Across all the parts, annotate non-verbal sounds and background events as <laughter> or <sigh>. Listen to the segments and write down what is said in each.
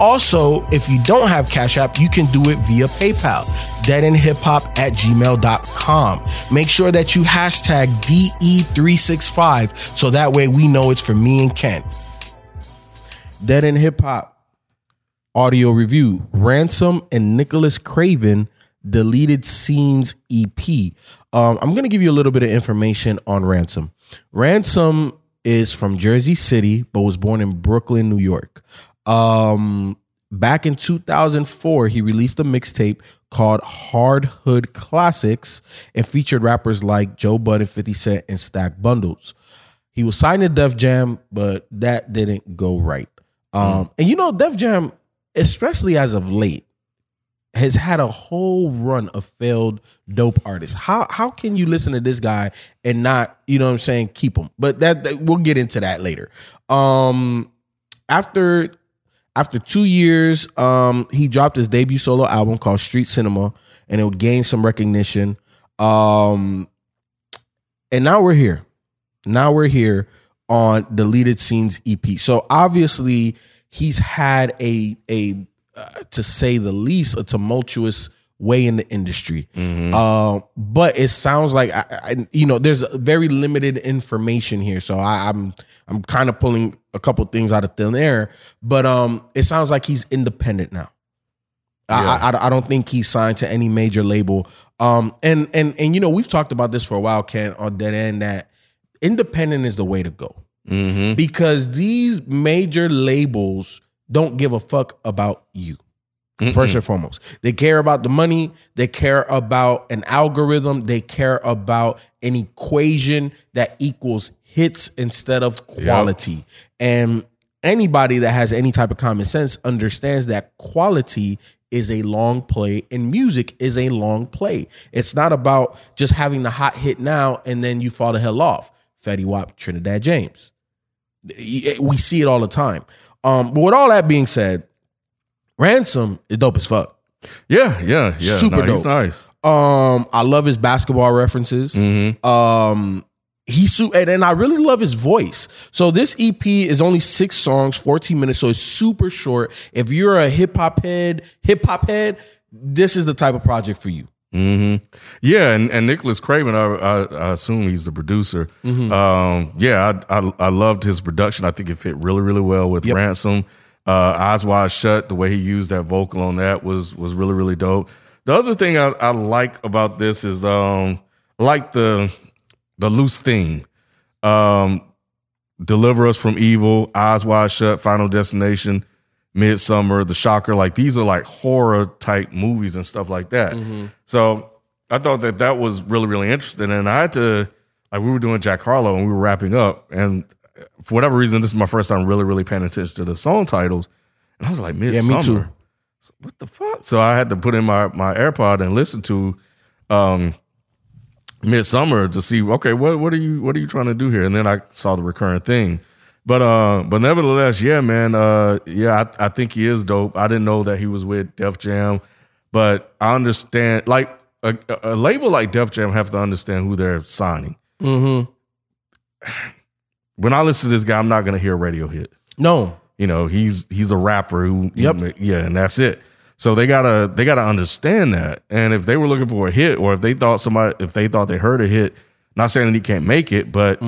Also, if you don't have Cash App, you can do it via PayPal, deadendhiphop at gmail.com. Make sure that you hashtag DE365 so that way we know it's for me and Ken. Dead End Hip Hop audio review Ransom and Nicholas Craven deleted scenes EP. Um, I'm going to give you a little bit of information on Ransom. Ransom is from Jersey City, but was born in Brooklyn, New York. Um, back in 2004, he released a mixtape called Hard Hood Classics and featured rappers like Joe Budden, 50 Cent, and Stack Bundles. He was signed to Def Jam, but that didn't go right. Um, And you know, Def Jam, especially as of late, has had a whole run of failed dope artists. How how can you listen to this guy and not, you know what I'm saying, keep him? But that, that- we'll get into that later. Um after after two years, um, he dropped his debut solo album called Street Cinema, and it gained some recognition. Um, and now we're here. Now we're here on Deleted Scenes EP. So obviously, he's had a a uh, to say the least a tumultuous way in the industry. Uh, but it sounds like I, I, you know there's very limited information here, so I, I'm I'm kind of pulling a couple things out of thin air. But um, it sounds like he's independent now. I, I I don't think he's signed to any major label. Um, and and and you know we've talked about this for a while, Ken, on Dead End that independent is the way to go Mm-hmm. because these major labels don't give a fuck about you. First and foremost, they care about the money. They care about an algorithm. They care about an equation that equals hits instead of quality. And anybody that has any type of common sense understands that quality is a long play and music is a long play. It's not about just having the hot hit now and then you fall the hell off. Fetty Wap, Trinidad James we see it all the time. Um, but with all that being said, Ransom is dope as fuck. Yeah, yeah, yeah. Super no, he's dope. nice. Um, I love his basketball references. Mm-hmm. Um, su- and, and I really love his voice. So this EP is only six songs, 14 minutes, so it's super short. If you're a hip hop head, hip hop head, this is the type of project for you. Mm-hmm. Yeah, and, and Nicholas Craven, I, I, I assume he's the producer. Mm-hmm. Um, yeah, I, I I loved his production. I think it fit really really well with Yep. Ransom. Uh, Eyes Wide Shut, the way he used that vocal on that was was really really dope. The other thing I, I like about this is um, like the the loose theme. Um, Deliver Us from Evil, Eyes Wide Shut, Final Destination, Midsommar, The Shocker. Like these are like horror type movies and stuff like that. So I thought that that was really, really interesting. And I had to, like, we were doing Jack Harlow and we were wrapping up. And for whatever reason, this is my first time really, really paying attention to the song titles. And I was like, Midsommar. Yeah, me too. So what the fuck? So I had to put in my, my AirPod and listen to um, Midsommar to see, okay, what what are you what are you trying to do here? And then I saw the recurrent thing. But uh, but nevertheless, yeah, man, uh, yeah, I, I think he is dope. I didn't know that he was with Def Jam, but I understand. Like a, a label like Def Jam have to understand who they're signing. Mm-hmm. When I listen to this guy, I'm not gonna hear a radio hit. No. You know, he's he's a rapper who Yep. yeah, and that's it. So they gotta they gotta understand that. And if they were looking for a hit, or if they thought somebody if they thought they heard a hit, not saying that he can't make it, but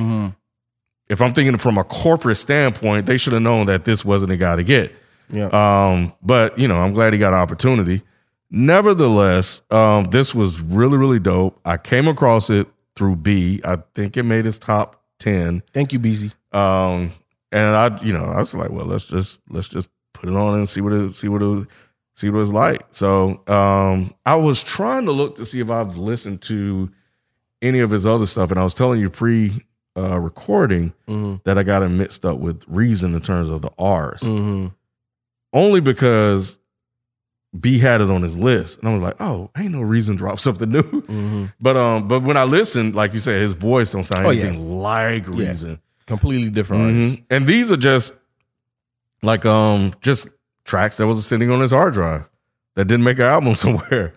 if I'm thinking from a corporate standpoint, they should have known that this wasn't a guy to get. Yeah. Um, but you know, I'm glad he got an opportunity. Nevertheless, um, this was really, really dope. I came across it through B. I think it made his top ten. Thank you, BZ. Um, and I, you know, I was like, well, let's just let's just put it on and see what it see what it see what it's like. So um, I was trying to look to see if I've listened to any of his other stuff, and I was telling you pre uh, recording Mm-hmm. that I got him mixed up with Reason in terms of the R's, Mm-hmm. only because B had it on his list, and I was like, oh, ain't no Reason drop something new. Mm-hmm. <laughs> But um, but when I listened, like you said, his voice don't sound Oh, yeah. anything like Yeah. Reason. Completely different. Mhm. And these are just like um just tracks that was sitting on his hard drive that didn't make an album <laughs> somewhere.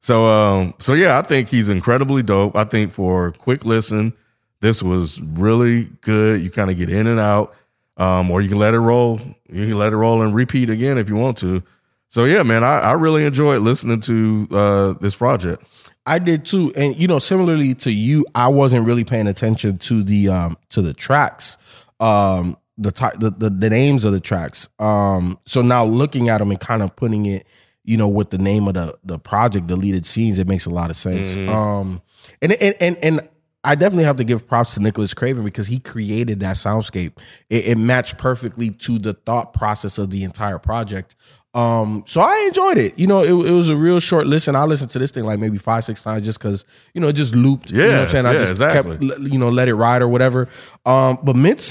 So um so yeah, I think he's incredibly dope. I think for quick listen, this was really good. You kind of get in and out. Um, or you can let it roll. You can let it roll and repeat again if you want to. So yeah, man, I, I really enjoyed listening to uh this project. I did too, and you know, similarly to you, I wasn't really paying attention to the um to the tracks, um the ti- the, the the names of the tracks. Um, so now looking at them and kind of putting it, you know, with the name of the the project, deleted scenes, it makes a lot of sense. Um, and and and and. I definitely have to give props to Nicholas Craven because he created that soundscape. It, it matched perfectly to the thought process of the entire project. Um, so I enjoyed it. You know, it, it was a real short listen. I listened to this thing like maybe five, six times just because you know it just looped. you know what Yeah, I'm saying. I yeah, just exactly. kept you know let it ride or whatever. Um, but mid,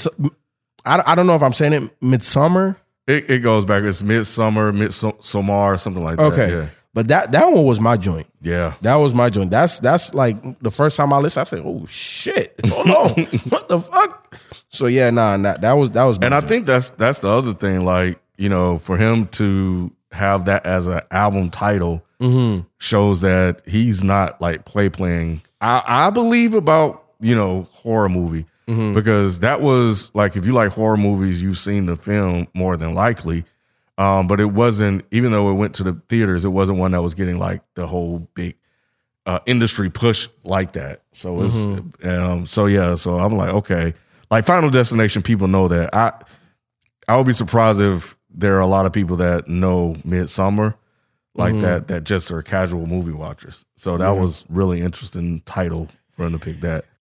I, I don't know if I'm saying it midsummer. It, it goes back. It's midsummer, midsummer, something like that. Okay, Yeah. but that that one was my joint. Yeah. That was my joint. That's that's like the first time I listened. I said, "Oh shit, hold on, <laughs> what the fuck?" So yeah, nah, nah that was that was. And I joint. think that's that's the other thing. Like you know, for him to have that as an album title Mm-hmm. shows that he's not like play playing. I, I believe about you know horror movie Mm-hmm. because that was like if you like horror movies, you've seen the film more than likely. Um, but it wasn't even though it went to the theaters, it wasn't one that was getting like the whole big uh, industry push like that. So it's Mm-hmm. um, so yeah. So I'm like, okay, like Final Destination, people know that. I I would be surprised if there are a lot of people that know Midsommar like Mm-hmm. that that just are casual movie watchers. So that was really interesting title for him to pick that.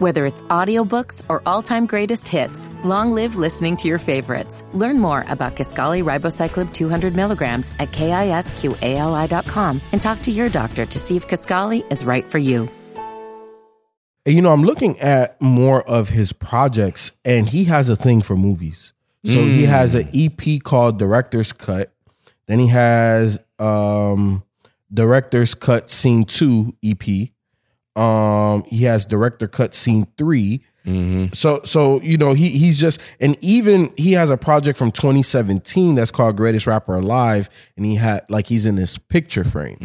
Whether it's audiobooks or all-time greatest hits, long live listening to your favorites. Learn more about Kisqali Ribociclib 200 milligrams at kisqali.com and talk to your doctor to see if Kisqali is right for you. you know, I'm looking at more of his projects, and he has a thing for movies. So he has an EP called Director's Cut. Then he has um Director's Cut Scene Two EP. Um, he has Director Cut Scene 3 So so you know he he's just and even he has a project from 2017 that's called Greatest Rapper Alive, and he had like he's in this picture frame.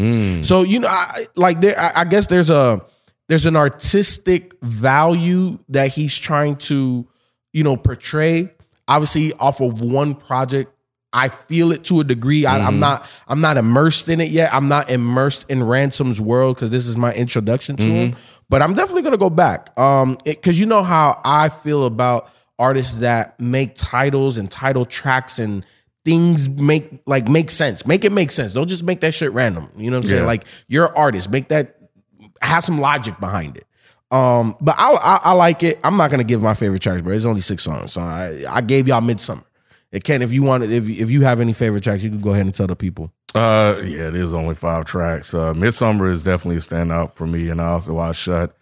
So you know, I, like there, I, I guess there's a there's an artistic value that he's trying to you know portray. Obviously, off of one project, I feel it to a degree. I, I'm not I'm not immersed in it yet. I'm not immersed in Ransom's world because this is my introduction to him. But I'm definitely gonna go back. Um, because you know how I feel about artists that make titles and title tracks and things make like make sense. Make it make sense. Don't just make that shit random. You know what I'm saying? Yeah. Like you're an artist. Make that have some logic behind it. Um, but I, I I like it. I'm not gonna give my favorite tracks, but It's only six songs, so I I gave y'all Midsommar. It Ken, if you want, if if you have any favorite tracks, you can go ahead and tell the people. Uh, yeah, it is only five tracks. Uh, Midsommar is definitely a standout for me, and I also I shut.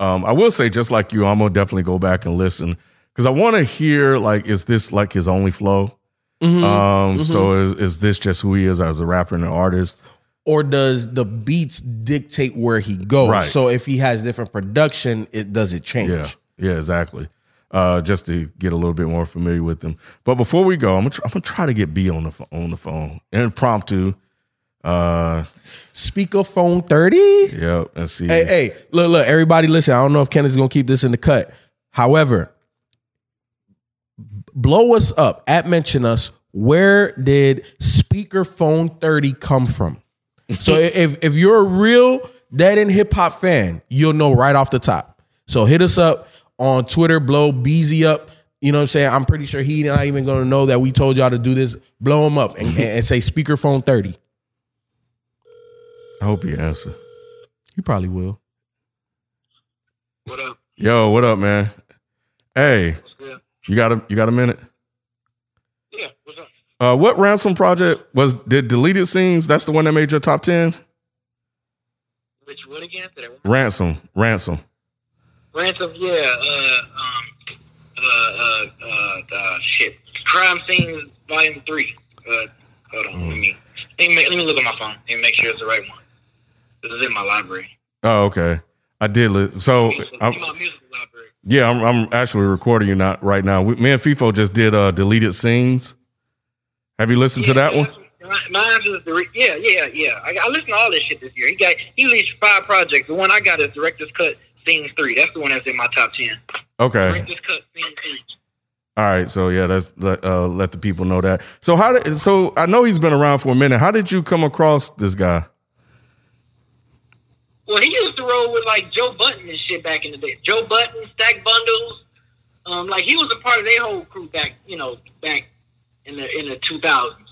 Um, I will say, just like you, I'm gonna definitely go back and listen because I want to hear like, is this like his only flow? Um, so is is this just who he is as a rapper and an artist? Or does the beats dictate where he goes? Right. So if he has different production, it does it change? Yeah, yeah, exactly. Uh, just to get a little bit more familiar with them. But before we go, I'm gonna try, I'm gonna try to get B on the on the phone impromptu. Uh, Speakerphone thirty. yeah, and see. Hey, hey, look, look, everybody listen. I don't know if Kenneth's gonna keep this in the cut. However, blow us up at mention us. Where did speakerphone 30 come from? <laughs> So if if you're a real dead end hip hop fan, you'll know right off the top. So hit us up on Twitter, blow Beezy up. You know what I'm saying? I'm pretty sure he's not even gonna know that we told y'all to do this. Blow him up and, <laughs> and say speakerphone 30. I hope he answer. He probably will. What up? Yo, what up, man? Hey, you got a you got a minute? Yeah, what's up? Uh, what ransom project was did deleted scenes? That's the one that made your top ten. Which what again? Today? Ransom, ransom. Ransom, yeah. Uh, um, uh, uh, uh, shit. Crime Scenes Volume Three. Uh, hold on. Let me let me, let me look at my phone and make sure it's the right one. This is in my library. Oh, okay. I did. Li- so I'm, in my musical library. yeah, I'm, I'm actually recording you not right now. We, me and FIFO just did uh deleted scenes. Have you listened to that one? Mine is the yeah, yeah, yeah. I, I listened to all this shit this year. He got he released five projects. The one I got is Director's Cut Scenes Three. That's the one that's in my top ten. Okay. Director's Cut Scenes Three. All right. So yeah, that's let uh, let the people know that. So how did so I know he's been around for a minute. How did you come across this guy? Well, he used to roll with like Joe Budden and shit back in the day. Joe Budden, Stack Bundles, um, like he was a part of their whole crew back, you know, back in the in the two thousands,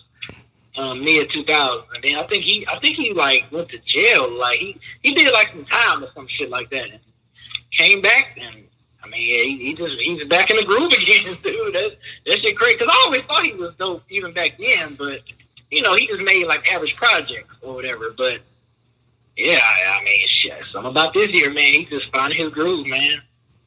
um, mid two thousands. And then I think he, I think he like went to jail. Like he he did like some time or some shit like that, and came back. And I mean, he, he just he's back in the groove <laughs> again, dude. That that shit crazy. Because I always thought he was dope even back then, but you know, he just made like average projects or whatever. But yeah, I I mean, shit, something about this year, man. He just found his groove, man.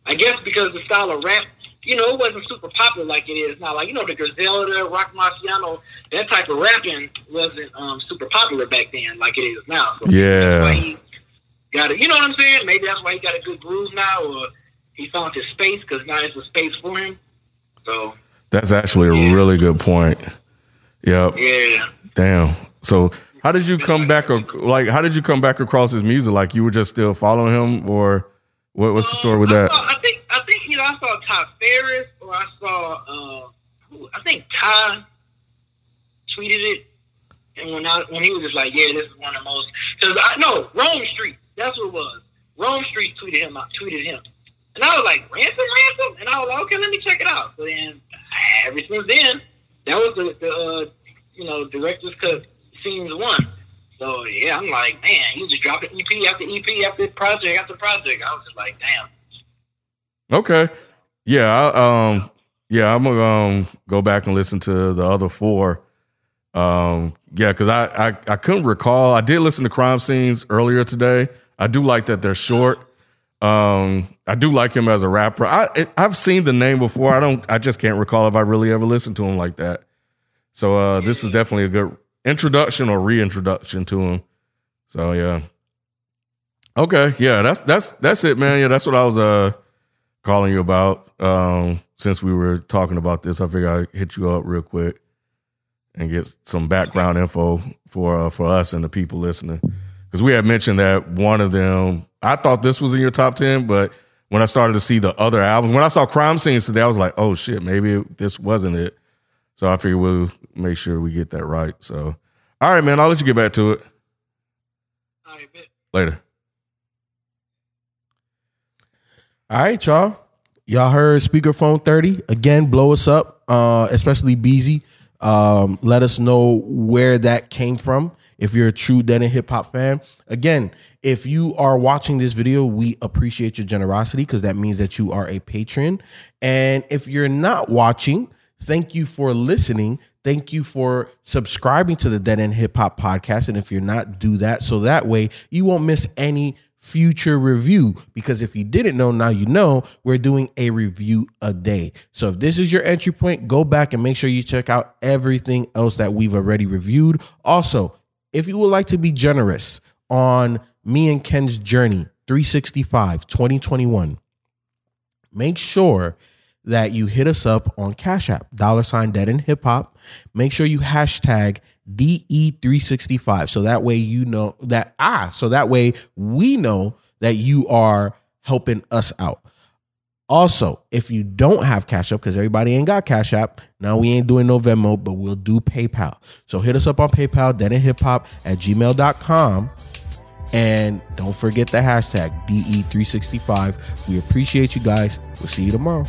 I guess because the style of rap, you know, it wasn't super popular like it is now. Like, you know, the Griselda, Rock Marciano, that type of rapping wasn't um, super popular back then like it is now. So Yeah. That's why he got it. You know what I'm saying? Maybe that's why he got a good groove now, or he found his space because now it's a space for him. So, That's actually a Yeah. really good point. Yep. yeah. Damn. So how did you come back? ac- Like how did you come back across his music? Like you were just still following him, or what, what's the story with Um, I that? saw- I think I think you know I saw Todd Ferris or I saw uh, who- I think Ty tweeted it, and when I when he was just like, yeah, this is one of the most because I know Rome Street. That's what it was. Rome Street tweeted him. I tweeted him, and I was like, ransom, ransom, and I was like, okay, let me check it out. So then, ever since then, that was the, the uh, you know director's cut scenes one. So yeah, I'm like, man, he just dropping EP after EP after project after project. I was just like, damn. Okay. Yeah. I, um. Yeah. I'm gonna um, go back and listen to the other four. Um. Yeah, because I, I I couldn't recall. I did listen to crime scenes earlier today. I do like that they're short. Um. I do like him as a rapper. I I've seen the name before. I don't. I just can't recall if I really ever listened to him like that. So uh, this is definitely a good introduction or reintroduction to him. So yeah. Okay, yeah, that's that's that's it, man. Yeah, that's what I was uh calling you about. Um, since we were talking about this, I figured I'd hit you up real quick and get some background info for uh, for us and the people listening. Because we had mentioned that one of them, I thought this was in your top ten, but when I started to see the other albums, when I saw Crime Scenes today, I was like, oh shit, maybe this wasn't it. So I figured we'll make sure we get that right. So, all right, man, I'll let you get back to it All right, bet. later. All right, y'all. Y'all heard speakerphone 30. Again, blow us up, uh, especially Beezy. Um, let us know where that came from. If you're a true Dead End Hip Hop fan, again, if you are watching this video, we appreciate your generosity because that means that you are a patron. And if you're not watching, thank you for listening. Thank you for subscribing to the Dead End Hip Hop podcast. And if you're not, do that so that way you won't miss any future review. Because if you didn't know, now you know we're doing a review a day. So if this is your entry point, go back and make sure you check out everything else that we've already reviewed. Also, if you would like to be generous on me and Ken's journey 365 2021, make sure that you hit us up on Cash App, dollar sign dead end hip hop. Make sure you hashtag DE365. So that way you know that, ah, so that way we know that you are helping us out. Also, if you don't have Cash App, because everybody ain't got Cash App, now we ain't doing no Venmo, but we'll do PayPal. So hit us up on PayPal, dead end hip hop at gmail.com. And don't forget the hashtag DE365. We appreciate you guys. We'll see you tomorrow.